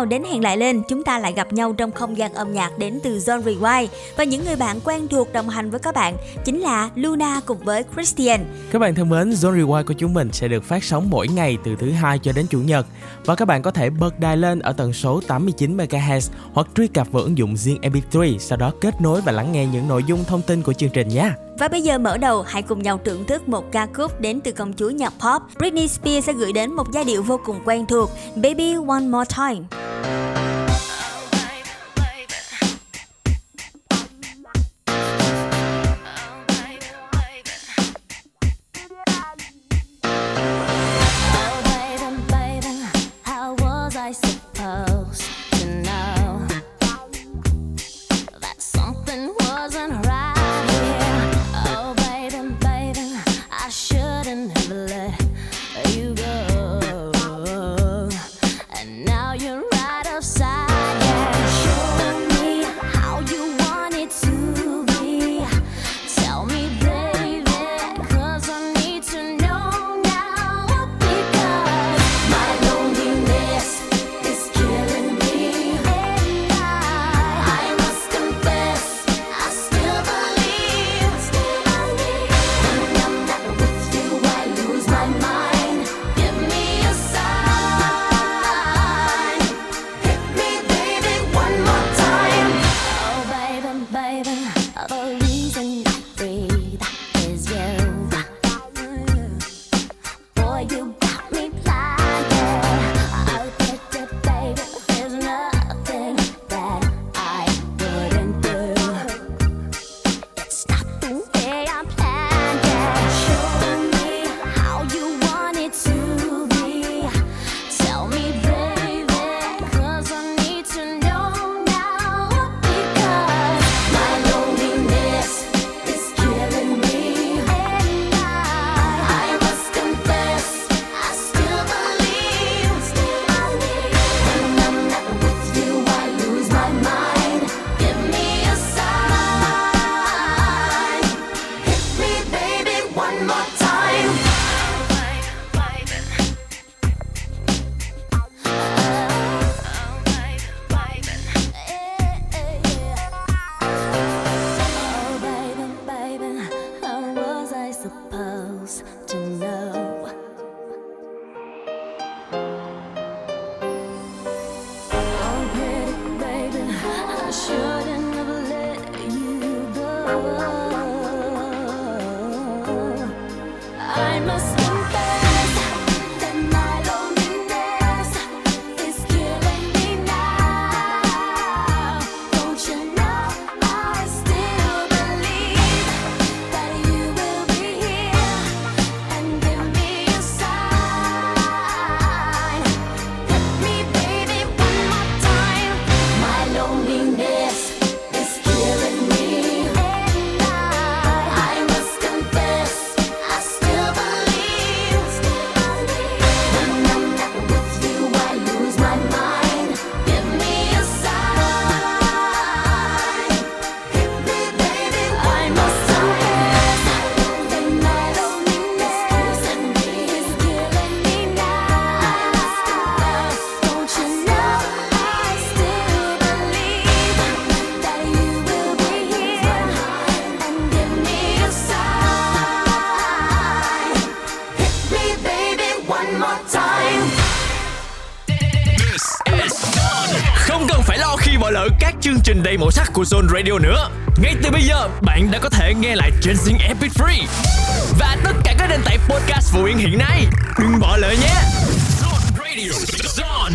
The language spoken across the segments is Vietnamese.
Xin đến hẹn lại lên, chúng ta lại gặp nhau trong không gian âm nhạc đến từ Zone Rewind và những người bạn quen thuộc đồng hành với các bạn chính là Luna cùng với Christian. Các bạn thân mến, Zone Rewind của chúng mình sẽ được phát sóng mỗi ngày từ thứ hai cho đến chủ nhật và các bạn có thể bật đài lên ở tần số 89 MHz hoặc truy cập vào ứng dụng riêng MP3 sau đó kết nối và lắng nghe những nội dung thông tin của chương trình nhé. Và bây giờ mở đầu hãy cùng nhau thưởng thức một ca khúc đến từ công chúa nhạc pop. Britney Spears sẽ gửi đến một giai điệu vô cùng quen thuộc, Baby One More Time. Zone Radio nữa. Ngay từ bây giờ, bạn đã có thể nghe lại trên Zing Epic Free và tất cả các nền tảng podcast phổ biến hiện nay. Đừng bỏ lỡ nhé. Zone Radio, Zone.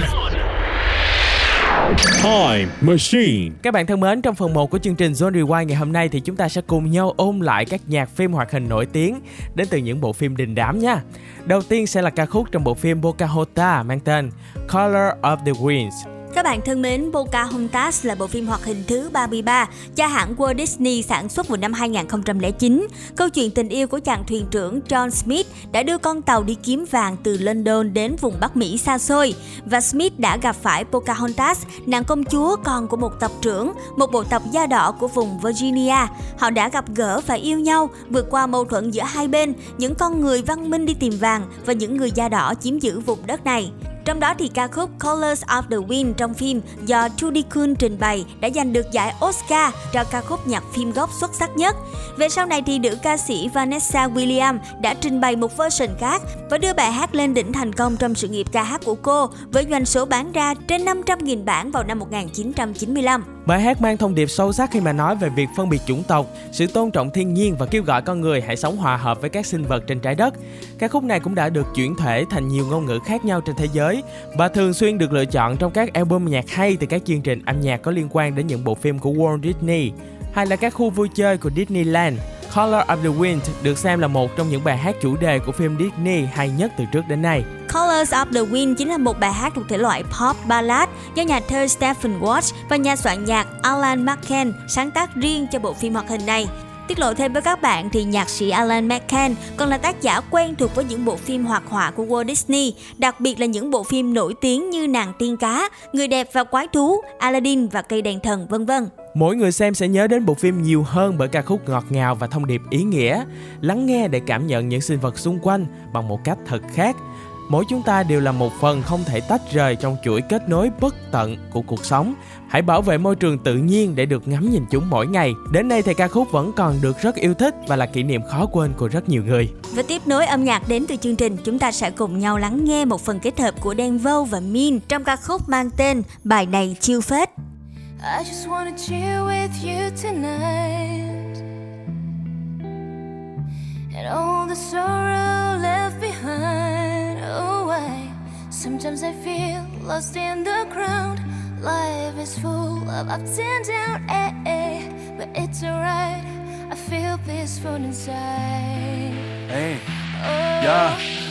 Time Machine. Các bạn thân mến, trong phần 1 của chương trình Zone Rewind ngày hôm nay thì chúng ta sẽ cùng nhau ôn lại các nhạc phim hoạt hình nổi tiếng đến từ những bộ phim đình đám nha. Đầu tiên sẽ là ca khúc trong bộ phim Pocahontas mang tên Color of the Winds các bạn thân mến, Pocahontas là bộ phim hoạt hình thứ 33 do hãng Walt Disney sản xuất vào năm 2009. Câu chuyện tình yêu của chàng thuyền trưởng John Smith đã đưa con tàu đi kiếm vàng từ London đến vùng Bắc Mỹ xa xôi. Và Smith đã gặp phải Pocahontas, nàng công chúa con của một tộc trưởng, một bộ tộc da đỏ của vùng Virginia. Họ đã gặp gỡ và yêu nhau, vượt qua mâu thuẫn giữa hai bên, những con người văn minh đi tìm vàng và những người da đỏ chiếm giữ vùng đất này. Trong đó thì ca khúc Colors of the Wind trong phim do Judy Kuhn trình bày đã giành được giải Oscar cho ca khúc nhạc phim gốc xuất sắc nhất. Về sau này thì nữ ca sĩ Vanessa Williams đã trình bày một version khác và đưa bài hát lên đỉnh thành công trong sự nghiệp ca hát của cô với doanh số bán ra trên 500.000 bản vào năm 1995. Bài hát mang thông điệp sâu sắc khi mà nói về việc phân biệt chủng tộc, sự tôn trọng thiên nhiên và kêu gọi con người hãy sống hòa hợp với các sinh vật trên trái đất. Ca khúc này cũng đã được chuyển thể thành nhiều ngôn ngữ khác nhau trên thế giới và thường xuyên được lựa chọn trong các album nhạc hay từ các chương trình âm nhạc có liên quan đến những bộ phim của Walt Disney, hay là các khu vui chơi của Disneyland. Color of the Wind được xem là một trong những bài hát chủ đề của phim Disney hay nhất từ trước đến nay. Colors of the Wind chính là một bài hát thuộc thể loại pop ballad do nhà thơ Stephen Watts và nhà soạn nhạc Alan Menken sáng tác riêng cho bộ phim hoạt hình này. Tiết lộ thêm với các bạn thì nhạc sĩ Alan Menken còn là tác giả quen thuộc với những bộ phim hoạt họa của Walt Disney, đặc biệt là những bộ phim nổi tiếng như Nàng tiên cá, Người đẹp và quái thú, Aladdin và Cây đèn thần vân vân. Mỗi người xem sẽ nhớ đến bộ phim nhiều hơn bởi ca khúc ngọt ngào và thông điệp ý nghĩa. Lắng nghe để cảm nhận những sinh vật xung quanh bằng một cách thật khác. Mỗi chúng ta đều là một phần không thể tách rời trong chuỗi kết nối bất tận của cuộc sống. Hãy bảo vệ môi trường tự nhiên để được ngắm nhìn chúng mỗi ngày. Đến nay thì ca khúc vẫn còn được rất yêu thích và là kỷ niệm khó quên của rất nhiều người. Và tiếp nối âm nhạc đến từ chương trình, chúng ta sẽ cùng nhau lắng nghe một phần kết hợp của Đen Vâu và Min trong ca khúc mang tên Bài này chiêu phết. I just wanna chill with you tonight. And all the sorrow left behind. I sometimes I feel lost in the crowd. Life is full of ups and downs, eh, eh, but it's alright. I feel peaceful inside. Ê, Oh, yeah.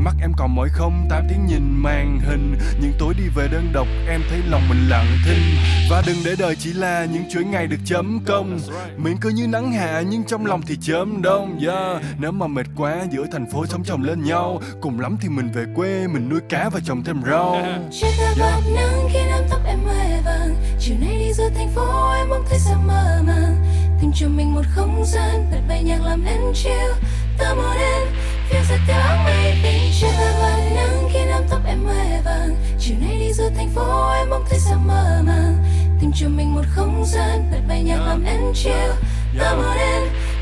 Mắt em còn mỏi không? Tám tiếng nhìn màn hình. Những tối đi về đơn độc, em thấy lòng mình lặng thinh. Và đừng để đời chỉ là những chuỗi ngày được chấm công. Miệng cứ như nắng hạ, nhưng trong lòng thì chớm đông. Yeah. Nếu mà mệt quá, giữa thành phố sống chồng lên nhau. Cùng lắm thì mình về quê, mình nuôi cá và trồng thêm rau. Yeah. ta nắng khi nắm tóc em mê vàng. Chiều nay đi giữa thành phố, em bỗng thấy sao mơ màng. Tìm cho mình một không gian bật bay nhạc làm em chill. Ta muốn em phiêu giật theo áng mây tình trên ta vẫn nắng khi nắm tóc em hoe vàng. Chiều nay đi giữa thành phố, em bỗng thấy sao mơ màng. Tìm cho mình một không gian, bật bay nhạc làm em chill. Love một em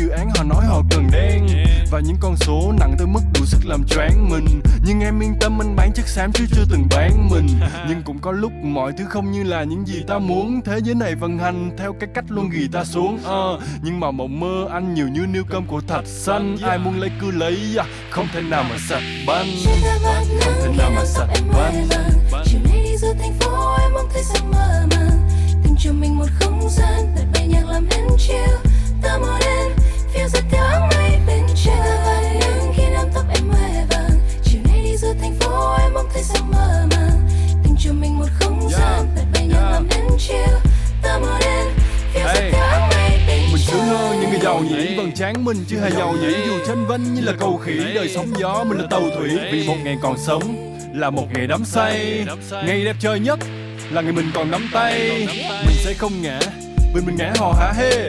dự án họ nói họ cần đen. Và những con số nặng tới mức đủ sức làm choáng mình. Nhưng em yên tâm anh bán chất xám chứ chưa từng bán mình. Nhưng cũng có lúc mọi thứ không như là những gì ta muốn. Thế giới này vận hành theo cái cách luôn ghi ta xuống Ờ, Nhưng mà mộng mơ anh nhiều như niêu cơm của thạch xanh. Ai muốn lấy cứ lấy, à, không thể nào mà sạch banh nắng thể nào mà sạch banh. Chiều nay đi giữa thành phố em bỗng thấy sao mơ màng Tìm cho mình một không gian bật bay nhạc làm em chill. Ta muốn em phiêu giật theo áng mây bên chiều ta bạc nắng khi nắm tóc em hoe vàng. Chiều nay đi giữa thành phố em bỗng thấy sao mơ màng. Tìm cho mình một không gian bật bay nhạc làm em chill Ta muốn em phiêu giật Hey. theo áng mây bên Mình chiều sướng hơn những người giàu nhỉ Vầng trán mình chứ hề giàu nhỉ Dù tranh vinh như là cầu khỉ Đời sóng gió mình là tàu thủy. Vì một ngày còn sống là một ngày đắm say. Ngày đẹp trời nhất là ngày mình còn nắm tay. Mình sẽ không ngã vì mình ngã hò hả hê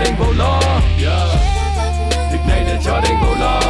này để cho đêm vô lo yeah. việc này để cho đêm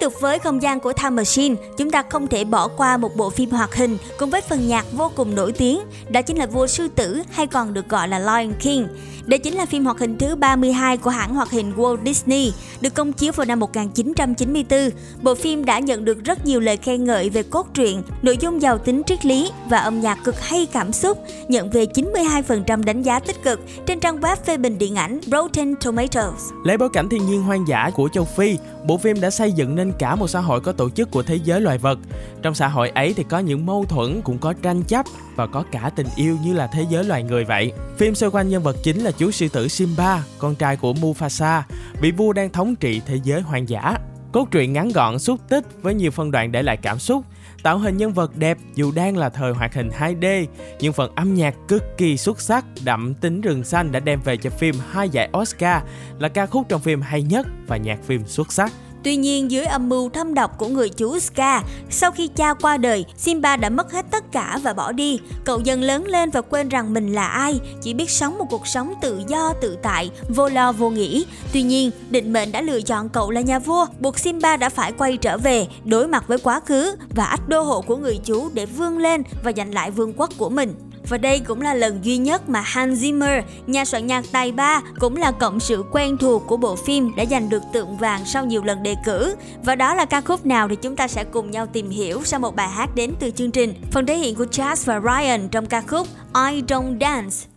tục với không gian của Time Machine, chúng ta không thể bỏ qua một bộ phim hoạt hình cùng với phần nhạc vô cùng nổi tiếng, đó chính là Vua Sư Tử hay còn được gọi là Lion King. Đây chính là phim hoạt hình thứ 32 của hãng hoạt hình Walt Disney, được công chiếu vào năm 1994. Bộ phim đã nhận được rất nhiều lời khen ngợi về cốt truyện, nội dung giàu tính triết lý và âm nhạc cực hay cảm xúc, nhận về 92% đánh giá tích cực trên trang web phê bình điện ảnh Rotten Tomatoes. Lấy bối cảnh thiên nhiên hoang dã của châu Phi, bộ phim đã xây dựng nên cả một xã hội có tổ chức của thế giới loài vật. Trong xã hội ấy thì có những mâu thuẫn, cũng có tranh chấp và có cả tình yêu như là thế giới loài người vậy. Phim xoay quanh nhân vật chính là chú sư tử Simba, con trai của Mufasa, vị vua đang thống trị thế giới hoang dã. Cốt truyện ngắn gọn, xúc tích với nhiều phân đoạn để lại cảm xúc, tạo hình nhân vật đẹp dù đang là thời hoạt hình 2D, nhưng phần âm nhạc cực kỳ xuất sắc, đậm tính rừng xanh đã đem về cho phim hai giải Oscar là ca khúc trong phim hay nhất và nhạc phim xuất sắc. Tuy nhiên dưới âm mưu thâm độc của người chú Scar, sau khi cha qua đời, Simba đã mất hết tất cả và bỏ đi. Cậu dần lớn lên và quên rằng mình là ai, chỉ biết sống một cuộc sống tự do tự tại, vô lo vô nghĩ. Tuy nhiên, định mệnh đã lựa chọn cậu là nhà vua, buộc Simba đã phải quay trở về, đối mặt với quá khứ và ách đô hộ của người chú để vươn lên và giành lại vương quốc của mình. Và đây cũng là lần duy nhất mà Hans Zimmer, nhà soạn nhạc tài ba, cũng là cộng sự quen thuộc của bộ phim đã giành được tượng vàng sau nhiều lần đề cử. Và đó là ca khúc nào thì chúng ta sẽ cùng nhau tìm hiểu sau một bài hát đến từ chương trình. Phần thể hiện của Charles và Ryan trong ca khúc I Don't Dance.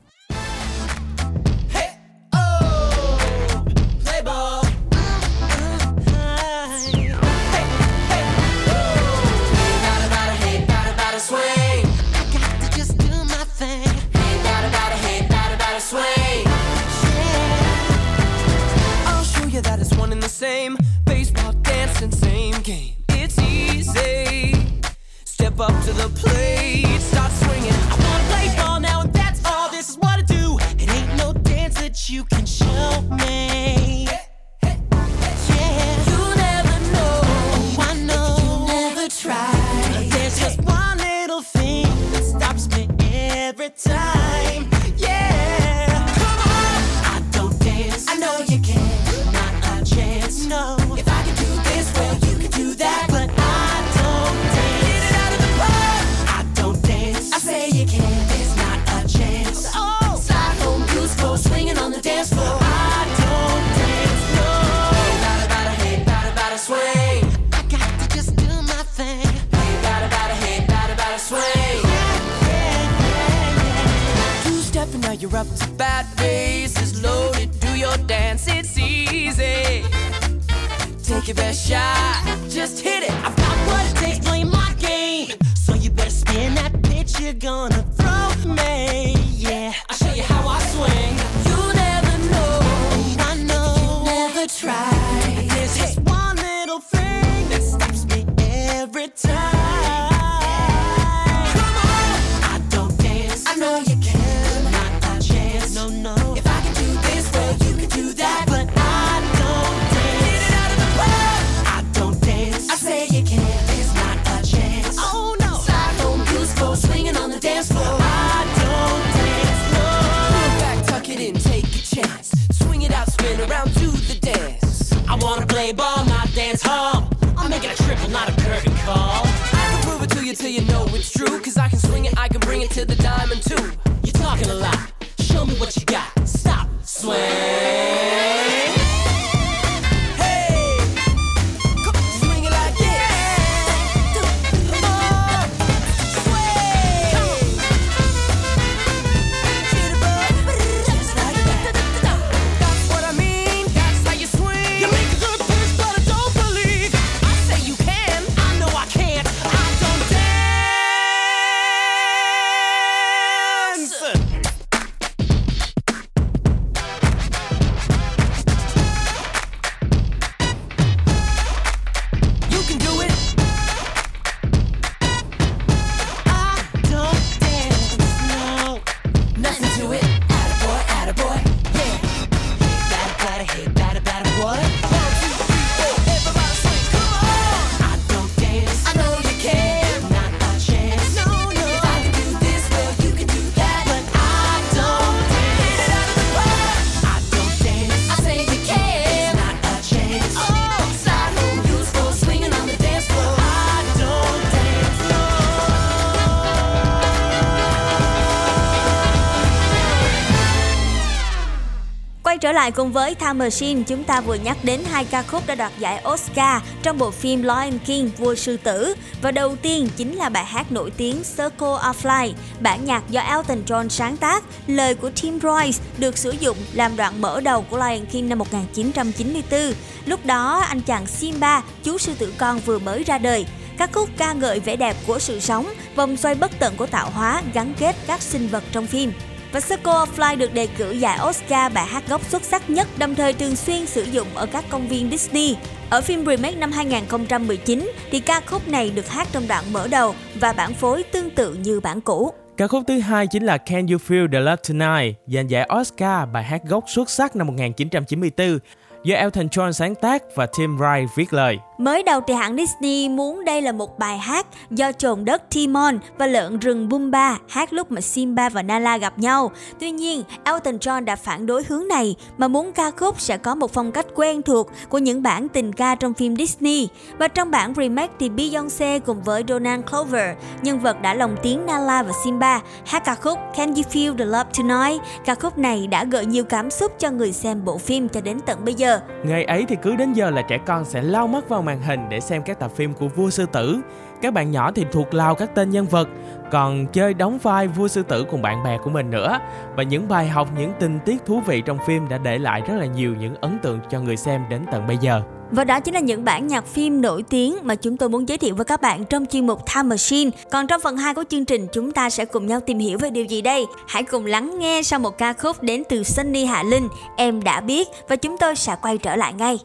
Same baseball dancing, same game. It's easy. Step up to the plate, ball, not dance hall. I'm making a triple, not a curtain call. I can prove it to you till you know it's true. Cause I can swing it, I can bring it to the diamond too. You're talking a lot, show me what you got. Trở lại cùng với Time Machine, chúng ta vừa nhắc đến hai ca khúc đã đoạt giải Oscar trong bộ phim Lion King Vua Sư Tử và đầu tiên chính là bài hát nổi tiếng Circle of Life, bản nhạc do Elton John sáng tác, lời của Tim Rice được sử dụng làm đoạn mở đầu của Lion King năm 1994. Lúc đó anh chàng Simba, chú sư tử con vừa mới ra đời. Các khúc ca ngợi vẻ đẹp của sự sống, vòng xoay bất tận của tạo hóa gắn kết các sinh vật trong phim và Circle of Life được đề cử giải Oscar bài hát gốc xuất sắc nhất, đồng thời thường xuyên sử dụng ở các công viên Disney. Ở phim remake năm 2019 thì ca khúc này được hát trong đoạn mở đầu và bản phối tương tự như bản cũ. Ca khúc thứ hai chính là Can You Feel the Love Tonight, giành giải Oscar bài hát gốc xuất sắc năm 1994 do Elton John sáng tác và Tim Rice viết lời. Mới đầu thì hãng Disney muốn đây là một bài hát do trồn đất Timon và lợn rừng Bumba hát lúc mà Simba và Nala gặp nhau. Tuy nhiên, Elton John đã phản đối hướng này mà muốn ca khúc sẽ có một phong cách quen thuộc của những bản tình ca trong phim Disney. Và trong bản remake thì Beyoncé cùng với Donald Glover, nhân vật đã lồng tiếng Nala và Simba, hát ca khúc Can You Feel the Love Tonight. Ca khúc này đã gợi nhiều cảm xúc cho người xem bộ phim cho đến tận bây giờ. Ngày ấy thì cứ đến giờ là trẻ con sẽ lao mắt vào màn hình để xem các tập phim của vua sư tử. Các bạn nhỏ thì thuộc lao các tên nhân vật, còn chơi đóng vai vua sư tử cùng bạn bè của mình nữa. Và những bài học, những tình tiết thú vị trong phim đã để lại rất là nhiều những ấn tượng cho người xem đến tận bây giờ. Và đó chính là những bản nhạc phim nổi tiếng mà chúng tôi muốn giới thiệu với các bạn trong chuyên mục Time Machine. Còn trong phần 2 của chương trình chúng ta sẽ cùng nhau tìm hiểu về điều gì đây? Hãy cùng lắng nghe sau một ca khúc đến từ Sunny Hạ Linh, Em đã biết và chúng tôi sẽ quay trở lại ngay.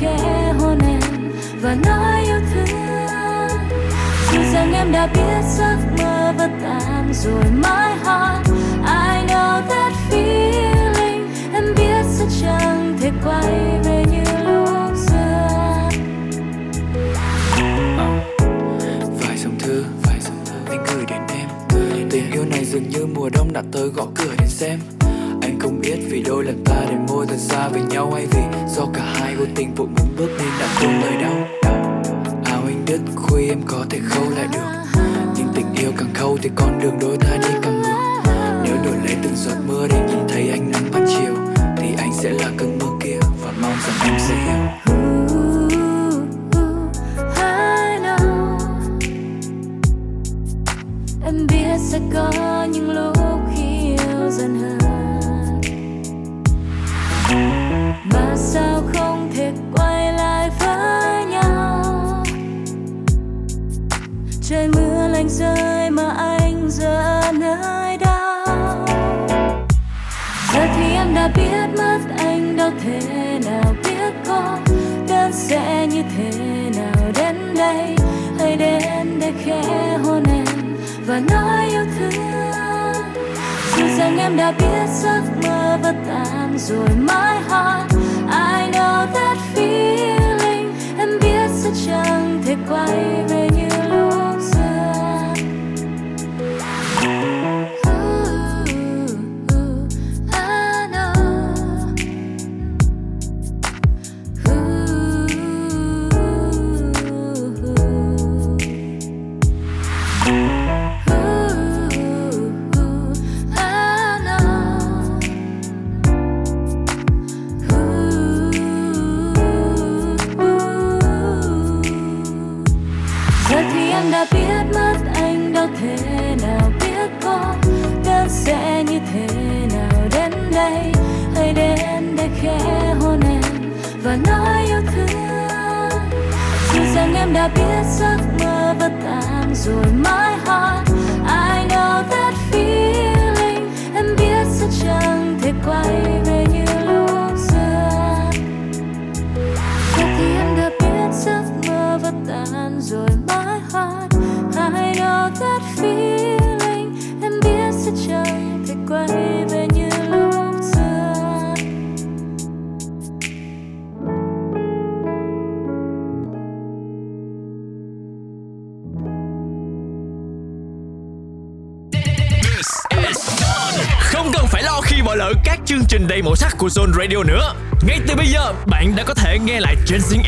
Khẽ hôn em và nói yêu thương. Dù rằng em đã biết giấc mơ vẫn tan rồi mãi hot I know that feeling, em biết sẽ chẳng thể quay về như lúc xưa. Vài dòng thư vài dòng thư. Anh dường như mùa đông đã tới gõ cửa đến xem không biết vì đôi lần ta để môi thật xa về nhau hay vì do cả hai vô tình vội muốn bước nên đã không lời đau áo anh đứt khuy em có thể khâu lại được. Nhưng tình yêu càng khâu thì con đường đôi ta đi càng ngược. Nếu đổi lấy từng giọt mưa để nhìn thấy ánh nắng ban chiều, thì anh sẽ là cơn mưa kia và mong rằng em sẽ hiểu. Thế nào biết có đơn sẽ như thế nào đến đây? Hãy đến để khẽ hôn em và nói yêu thương. Dù rằng em đã biết giấc mơ vẫn tan rồi mãi hot I know that feeling, em biết sẽ chẳng thể quay về Radio nữa. Ngay từ bây giờ, bạn đã có thể nghe lại trên Zing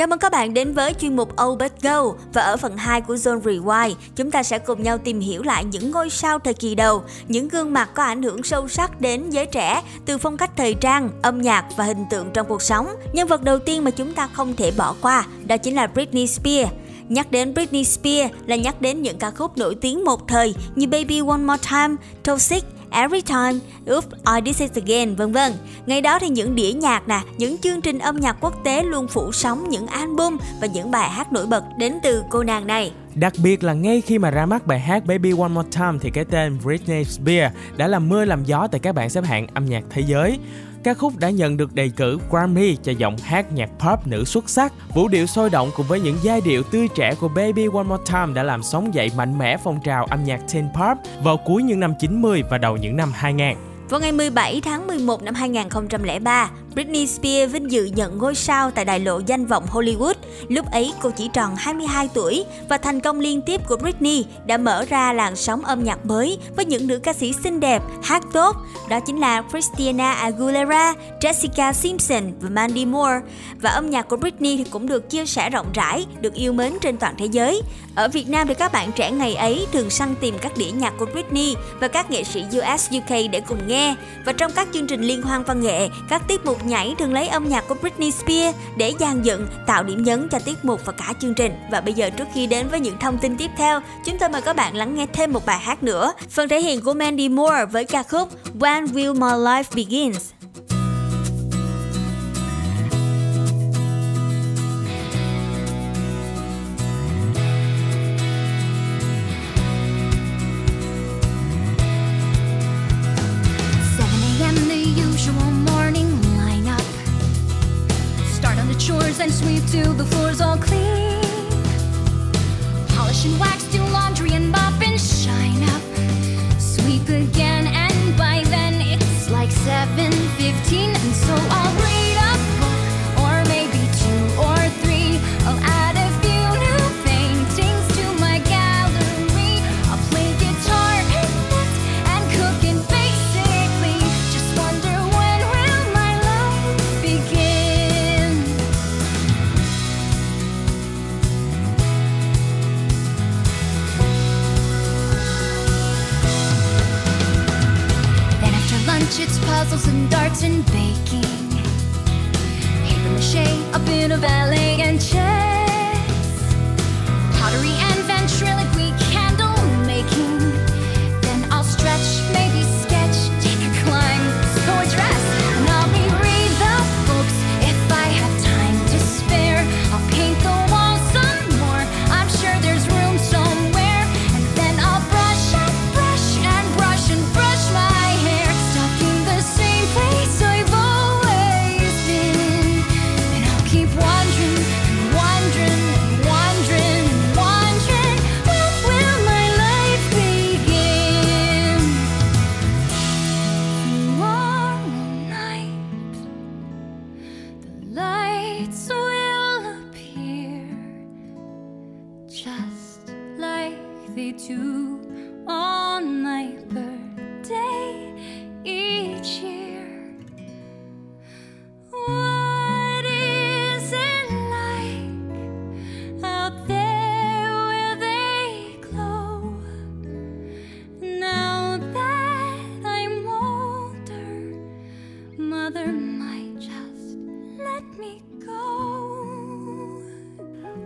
Chào mừng các bạn đến với chuyên mục Oh But Go và ở phần 2 của Zone Rewind, chúng ta sẽ cùng nhau tìm hiểu lại những ngôi sao thời kỳ đầu, những gương mặt có ảnh hưởng sâu sắc đến giới trẻ từ phong cách thời trang, âm nhạc và hình tượng trong cuộc sống. Nhân vật đầu tiên mà chúng ta không thể bỏ qua đó chính là Britney Spears. Nhắc đến Britney Spears là nhắc đến những ca khúc nổi tiếng một thời như Baby One More Time, Toxic, Every Time, Oops, I Did It Again, vân vân. Ngày đó thì những đĩa nhạc nè, những chương trình âm nhạc quốc tế luôn phủ sóng những album và những bài hát nổi bật đến từ cô nàng này. Đặc biệt là ngay khi mà ra mắt bài hát Baby One More Time thì cái tên Britney Spears đã làm mưa làm gió tại các bảng xếp hạng âm nhạc thế giới. Ca khúc đã nhận được đề cử Grammy cho giọng hát nhạc pop nữ xuất sắc. Vũ điệu sôi động cùng với những giai điệu tươi trẻ của Baby One More Time đã làm sống dậy mạnh mẽ phong trào âm nhạc teen pop vào cuối những năm 90 và đầu những năm 2000. Vào ngày 17 tháng 11 năm 2003, Britney Spears vinh dự nhận ngôi sao tại đại lộ danh vọng Hollywood. Lúc ấy cô chỉ tròn 22 tuổi và thành công liên tiếp của Britney đã mở ra làn sóng âm nhạc mới với những nữ ca sĩ xinh đẹp, hát tốt. Đó chính là Christina Aguilera, Jessica Simpson và Mandy Moore. Và âm nhạc của Britney thì cũng được chia sẻ rộng rãi, được yêu mến trên toàn thế giới. Ở Việt Nam thì các bạn trẻ ngày ấy thường săn tìm các đĩa nhạc của Britney và các nghệ sĩ US UK để cùng nghe. Và trong các chương trình liên hoan văn nghệ, các tiết mục nhảy thường lấy âm nhạc của Britney Spears để dàn dựng, tạo điểm nhấn cho tiết mục và cả chương trình. Và bây giờ trước khi đến với những thông tin tiếp theo, chúng tôi mời các bạn lắng nghe thêm một bài hát nữa. Phần thể hiện của Mandy Moore với ca khúc When Will My Life Begins.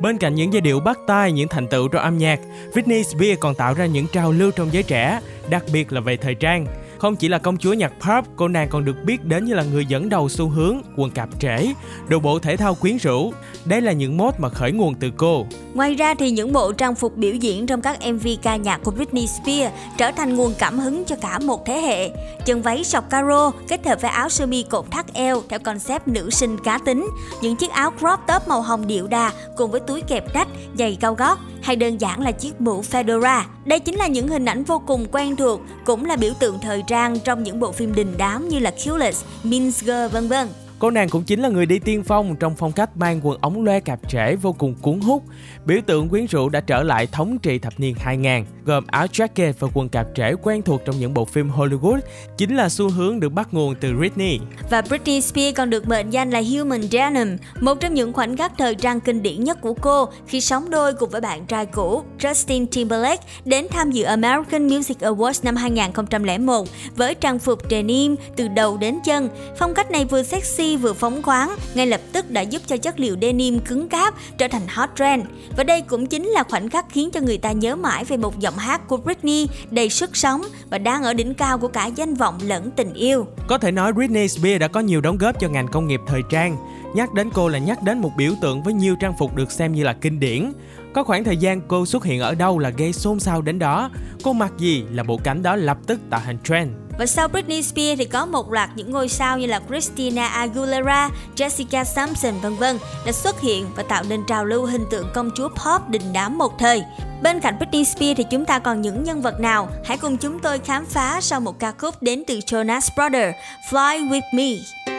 Bên cạnh những giai điệu bắt tai, những thành tựu trong âm nhạc, Britney Spears còn tạo ra những trào lưu trong giới trẻ, đặc biệt là về thời trang. Không chỉ là công chúa nhạc pop, cô nàng còn được biết đến như là người dẫn đầu xu hướng quần cạp trễ, đồ bộ thể thao quyến rũ. Đây là những mốt mà khởi nguồn từ cô. Ngoài ra thì những bộ trang phục biểu diễn trong các MV ca nhạc của Britney Spears trở thành nguồn cảm hứng cho cả một thế hệ. Chân váy sọc caro kết hợp với áo sơ mi cột thắt eo theo concept nữ sinh cá tính, những chiếc áo crop top màu hồng điệu đà cùng với túi kẹp rách, giày cao gót hay đơn giản là chiếc mũ fedora. Đây chính là những hình ảnh vô cùng quen thuộc, cũng là biểu tượng thời trang trong những bộ phim đình đám như là Clueless, Mean Girl vân vân. Cô nàng cũng chính là người đi tiên phong trong phong cách mang quần ống loe cạp trễ vô cùng cuốn hút. Biểu tượng quyến rũ đã trở lại thống trị thập niên 2000, gồm áo jacket và quần cạp trễ quen thuộc trong những bộ phim Hollywood, chính là xu hướng được bắt nguồn từ Britney. Và Britney Spears còn được mệnh danh là Human Denim, một trong những khoảnh khắc thời trang kinh điển nhất của cô khi sống đôi cùng với bạn trai cũ Justin Timberlake đến tham dự American Music Awards năm 2001 với trang phục denim từ đầu đến chân. Phong cách này vừa sexy vừa phóng khoáng, ngay lập tức đã giúp cho chất liệu denim cứng cáp trở thành hot trend. Và đây cũng chính là khoảnh khắc khiến cho người ta nhớ mãi về một giọng hát của Britney đầy sức sống và đang ở đỉnh cao của cả danh vọng lẫn tình yêu. Có thể nói Britney Spears đã có nhiều đóng góp cho ngành công nghiệp thời trang. Nhắc đến cô là nhắc đến một biểu tượng với nhiều trang phục được xem như là kinh điển. Có khoảng thời gian cô xuất hiện ở đâu là gây xôn xao đến đó. Cô mặc gì là bộ cánh đó lập tức tạo thành trend. Và sau Britney Spears thì có một loạt những ngôi sao như là Christina Aguilera, Jessica Simpson vân vân đã xuất hiện và tạo nên trào lưu hình tượng công chúa pop đình đám một thời. Bên cạnh Britney Spears thì chúng ta còn những nhân vật nào? Hãy cùng chúng tôi khám phá sau một ca khúc đến từ Jonas Brothers, Fly With Me.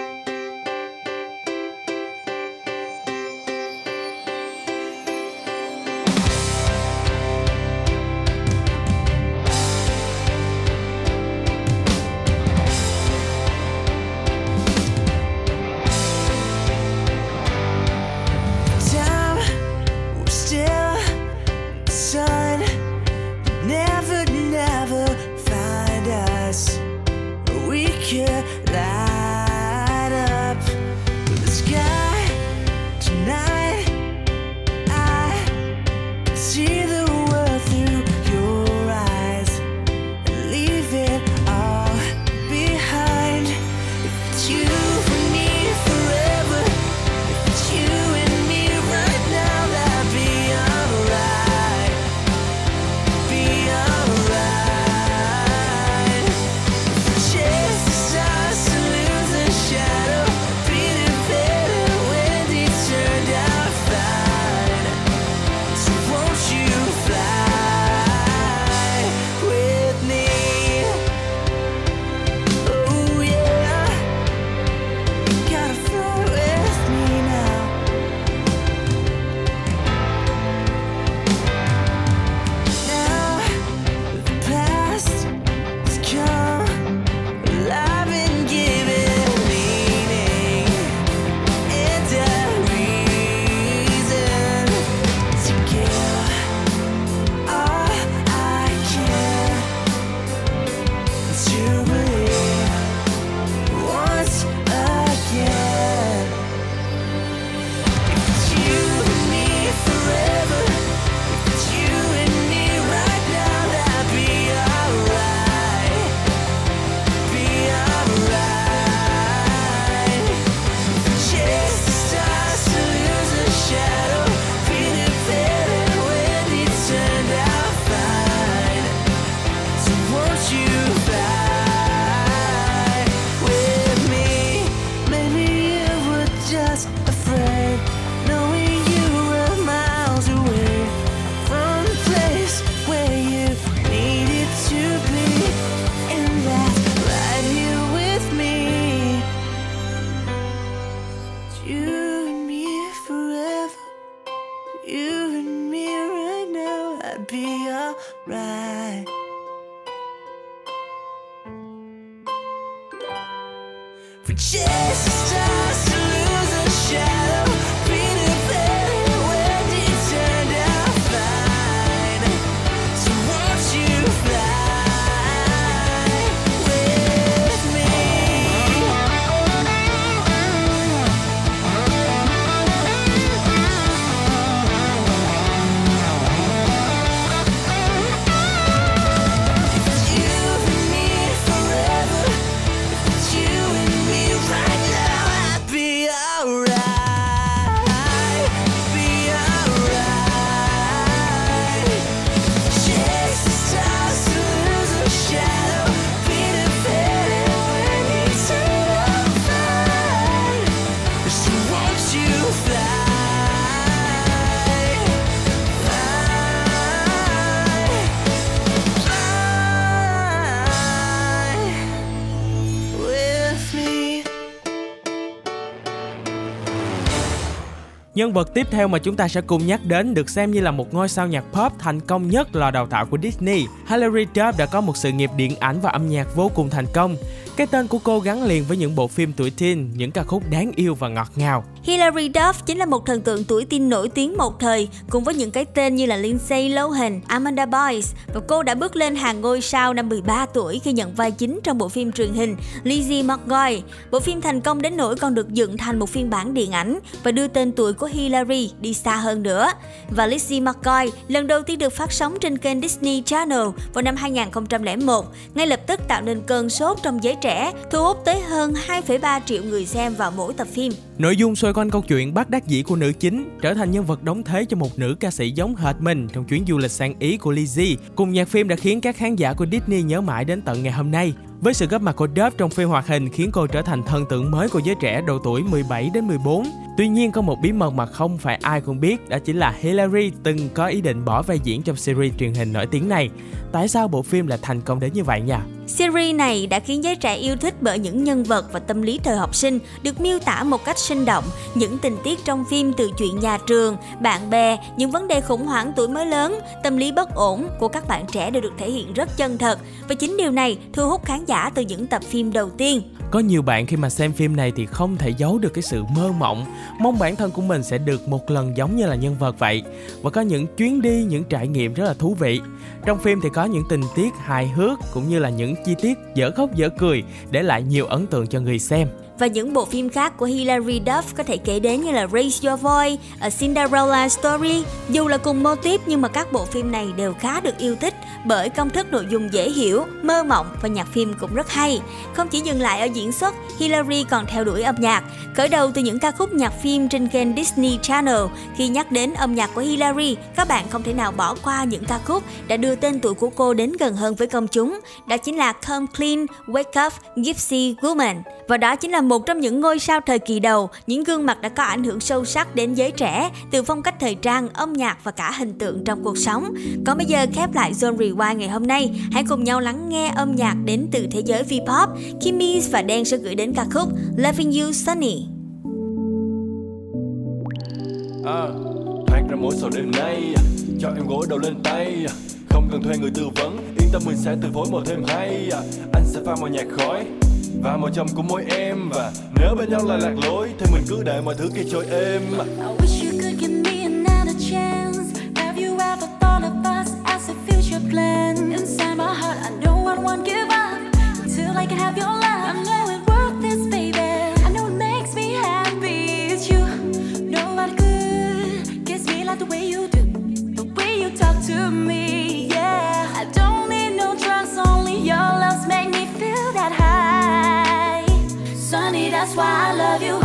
Nhân vật tiếp theo mà chúng ta sẽ cùng nhắc đến được xem như là một ngôi sao nhạc pop thành công nhất lò đào tạo của Disney. Hilary Duff đã có một sự nghiệp điện ảnh và âm nhạc vô cùng thành công. Cái tên của cô gắn liền với những bộ phim tuổi teen, những ca khúc đáng yêu và ngọt ngào. Hilary Duff chính là một thần tượng tuổi teen nổi tiếng một thời, cùng với những cái tên như là Lindsay Lohan, Amanda Bynes và cô đã bước lên hàng ngôi sao năm 13 tuổi khi nhận vai chính trong bộ phim truyền hình Lizzie McGuire. Bộ phim thành công đến nỗi còn được dựng thành một phiên bản điện ảnh và đưa tên tuổi của Hilary đi xa hơn nữa. Và Lizzie McGuire lần đầu tiên được phát sóng trên kênh Disney Channel vào năm 2001, ngay lập tức tạo nên cơn sốt trong giới trẻ, thu hút tới hơn 2,3 triệu người xem vào mỗi tập phim. Nội dung xoay quanh câu chuyện bắt đắc dĩ của nữ chính trở thành nhân vật đóng thế cho một nữ ca sĩ giống hệt mình trong chuyến du lịch sang Ý của Lizzie. Cùng nhạc phim đã khiến các khán giả của Disney nhớ mãi đến tận ngày hôm nay. Với sự góp mặt của Dove trong phim hoạt hình khiến cô trở thành thần tượng mới của giới trẻ độ tuổi 17 đến 14. Tuy nhiên có một bí mật mà không phải ai cũng biết, đó chính là Hillary từng có ý định bỏ vai diễn trong series truyền hình nổi tiếng này. Tại sao bộ phim lại thành công đến như vậy nhỉ? Series này đã khiến giới trẻ yêu thích bởi những nhân vật và tâm lý thời học sinh được miêu tả một cách sinh động. Những tình tiết trong phim từ chuyện nhà trường, bạn bè, những vấn đề khủng hoảng tuổi mới lớn, tâm lý bất ổn của các bạn trẻ đều được thể hiện rất chân thật. Và chính điều này thu hút khán giả từ những tập phim đầu tiên. Có nhiều bạn khi mà xem phim này thì không thể giấu được cái sự mơ mộng, mong bản thân của mình sẽ được một lần giống như là nhân vật vậy và có những chuyến đi, những trải nghiệm rất là thú vị. Trong phim thì có những tình tiết hài hước cũng như là những chi tiết dở khóc dở cười để lại nhiều ấn tượng cho người xem. Và những bộ phim khác của Hilary Duff có thể kể đến như là Raise Your Voice, A Cinderella Story. Dù là cùng mô típ nhưng mà các bộ phim này đều khá được yêu thích bởi công thức nội dung dễ hiểu, mơ mộng và nhạc phim cũng rất hay. Không chỉ dừng lại ở diễn xuất, Hilary còn theo đuổi âm nhạc. Khởi đầu từ những ca khúc nhạc phim trên kênh Disney Channel. Khi nhắc đến âm nhạc của Hilary, các bạn không thể nào bỏ qua những ca khúc đã đưa tên tuổi của cô đến gần hơn với công chúng. Đó chính là Come Clean, Wake Up, Gypsy Woman. Và đó chính là một trong những ngôi sao thời kỳ đầu, những gương mặt đã có ảnh hưởng sâu sắc đến giới trẻ từ phong cách thời trang, âm nhạc và cả hình tượng trong cuộc sống. Còn bây giờ khép lại Zone Rewind ngày hôm nay, hãy cùng nhau lắng nghe âm nhạc đến từ thế giới V-pop. Kimmy và Đen sẽ gửi đến ca khúc Loving You Sunny. à, thoát ra mỗi sầu đêm nay cho em gối đầu lên tay không cần thuê người tư vấn yên tâm mình sẽ từ phối màu thêm hay anh sẽ pha màu nhạc khói và màu trầm của môi em và nếu bên nhau là lạc lối. Thì mình cứ để mọi thứ kia trôi êm. Inside my heart, I don't want one give up until I can have your love. I know it worth this, love you. Only you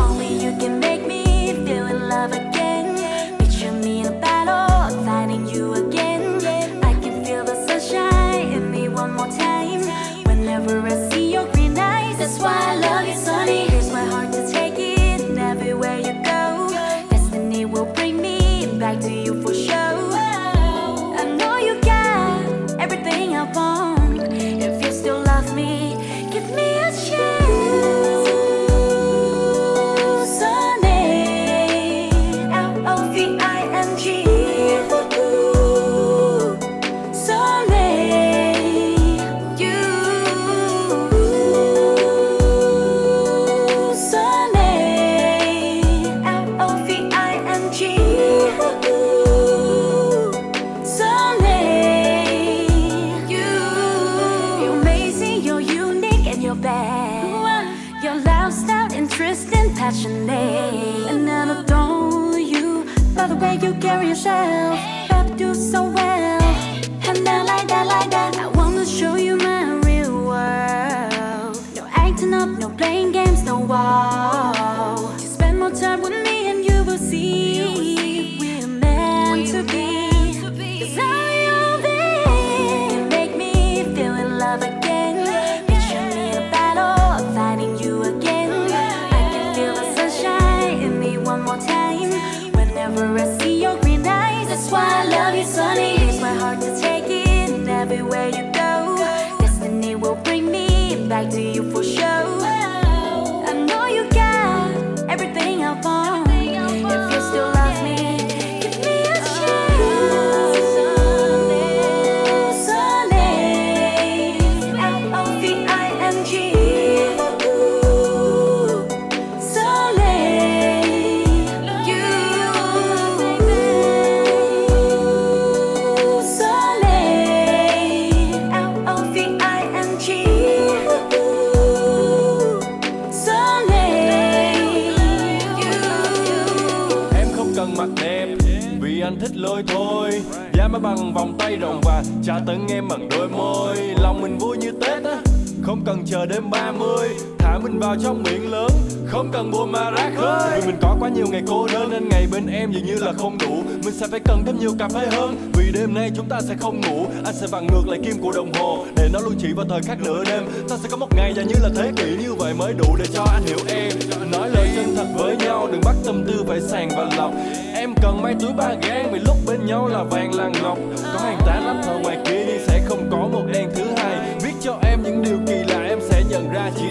chờ đêm 30 Thả mình vào trong miệng lớn, Không cần buồn mà rác hơi Vì mình có quá nhiều ngày cô đơn Nên ngày bên em dường như là không đủ. Mình sẽ phải cần thêm nhiều cà phê hơn, Vì đêm nay chúng ta sẽ không ngủ. Anh sẽ vặn ngược lại kim của đồng hồ, Để nó luôn chỉ vào thời khắc nửa đêm. Ta sẽ có một ngày dài như là thế kỷ Như vậy mới đủ để cho anh hiểu em. Nói lời chân thật với nhau, Đừng bắt tâm tư phải sàng và lọc. Em cần mấy túi ba gan Vì lúc bên nhau là vàng là ngọc Có hàng tá lắm thờ ngoài kia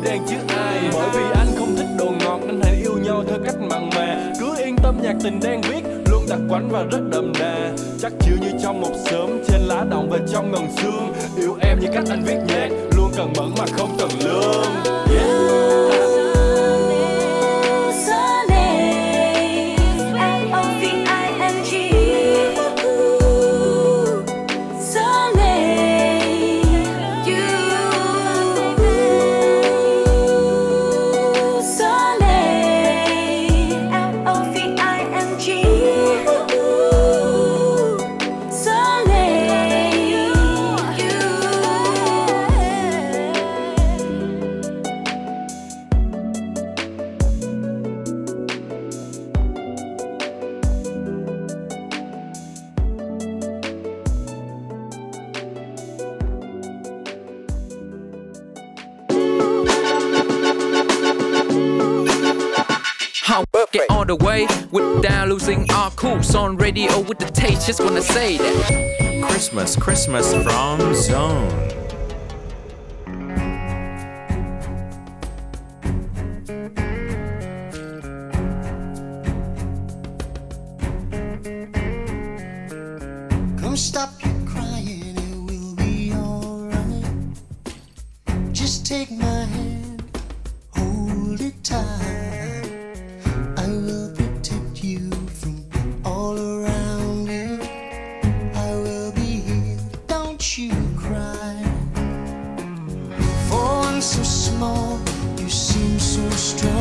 đen chứ ai. Bởi vì anh không thích đồ ngọt Nên hãy yêu nhau theo cách mặn mà. Cứ yên tâm nhạc tình đang viết Luôn đặc quánh và rất đậm đà. Chắc chiều như trong một sớm Trên lá đồng và trong ngần xương. Yêu em như cách anh viết nhạc, Luôn cần mẫn mà không cần lương. Yeah. Radio with the taste, just wanna say that. Christmas, Christmas from Zone. So small, you seem so strong.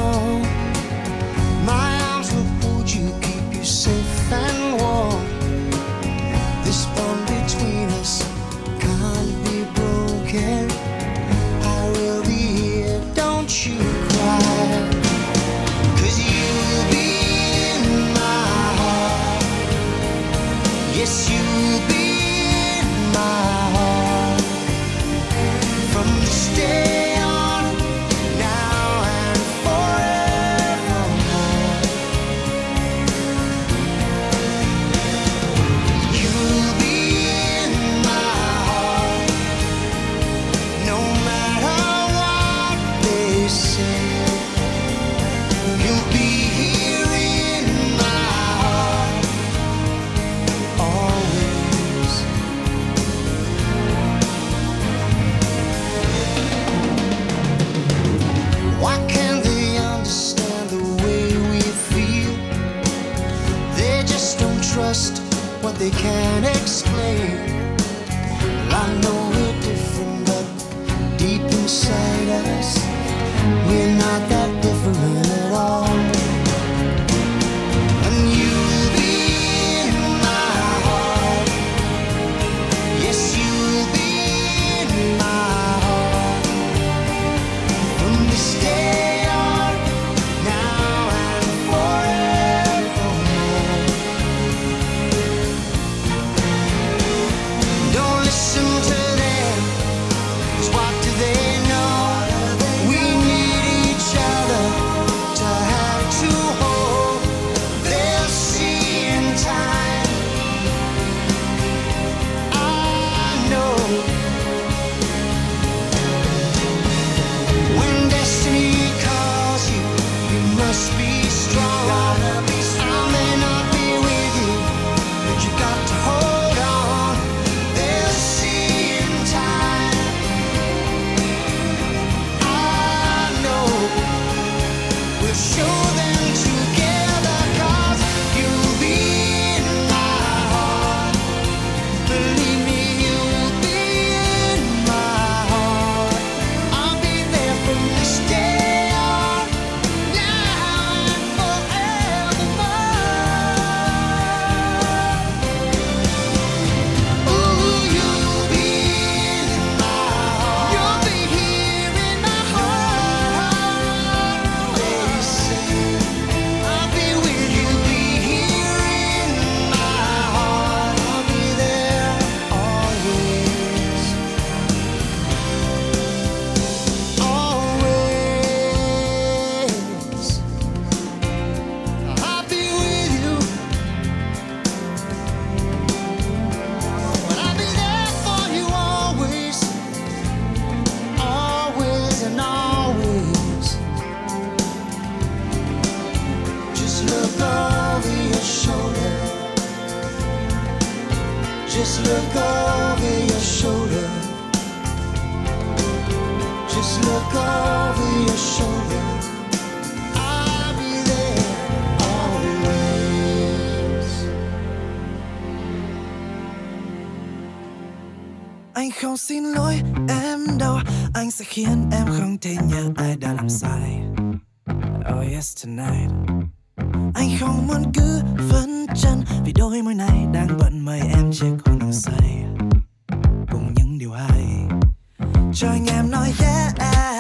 Không xin lỗi em đâu. Anh sẽ khiến em không thể nhớ ai đã làm sai. Oh yes, tonight. Anh không muốn cứ phân chân Vì đôi môi này đang bận mời em chưa có nồng say. Cùng những điều hay. Cho anh em nói yeah.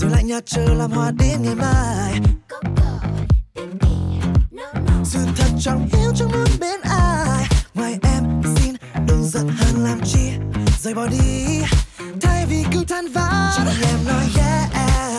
Rồi lại nhà chờ làm hoa đến ngày mai. Sự thật chẳng hiểu chẳng muốn bên ai. Ngoài em xin đừng giận hơn làm chi. Rời bỏ đi Thay vì cứ than vãn. Chỉ em nói yeah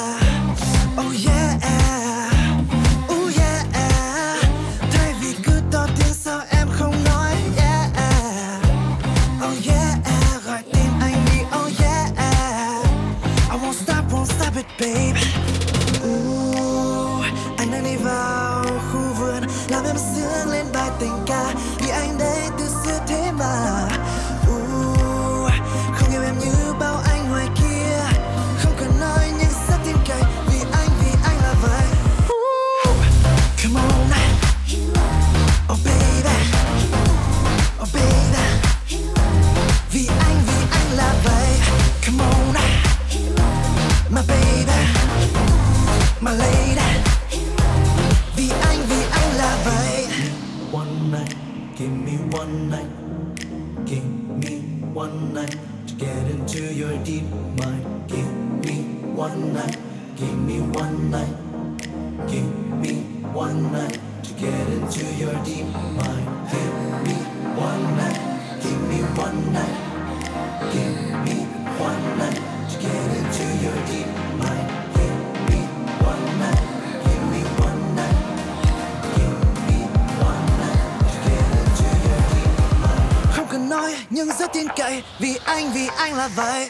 nhưng rất tin cậy Vì anh, vì anh là vậy.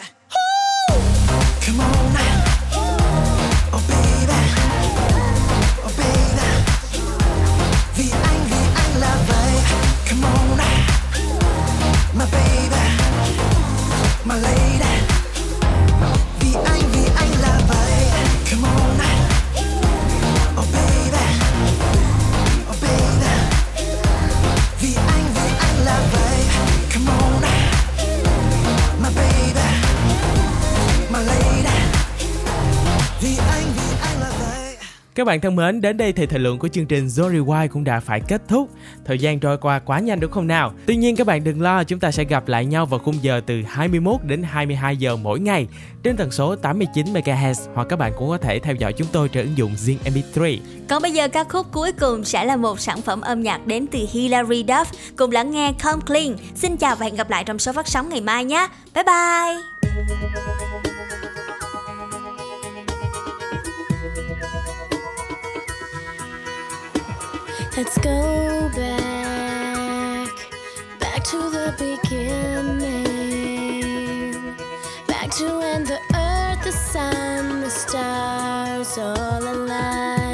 Come on Oh Các bạn thân mến, đến đây thì thời lượng của chương trình Zori Why cũng đã phải kết thúc. Thời gian trôi qua quá nhanh đúng không nào? Tuy nhiên các bạn đừng lo, chúng ta sẽ gặp lại nhau vào khung giờ từ 21 đến 22 giờ mỗi ngày trên tần số 89 MHz hoặc các bạn cũng có thể theo dõi chúng tôi trên ứng dụng Zing MP3. Còn bây giờ ca khúc cuối cùng sẽ là một sản phẩm âm nhạc đến từ Hilary Duff cùng lắng nghe Come Clean. Xin chào và hẹn gặp lại trong số phát sóng ngày mai nhé. Bye bye. Let's go back, back to the beginning, back to when the earth, the sun, the stars all aligned.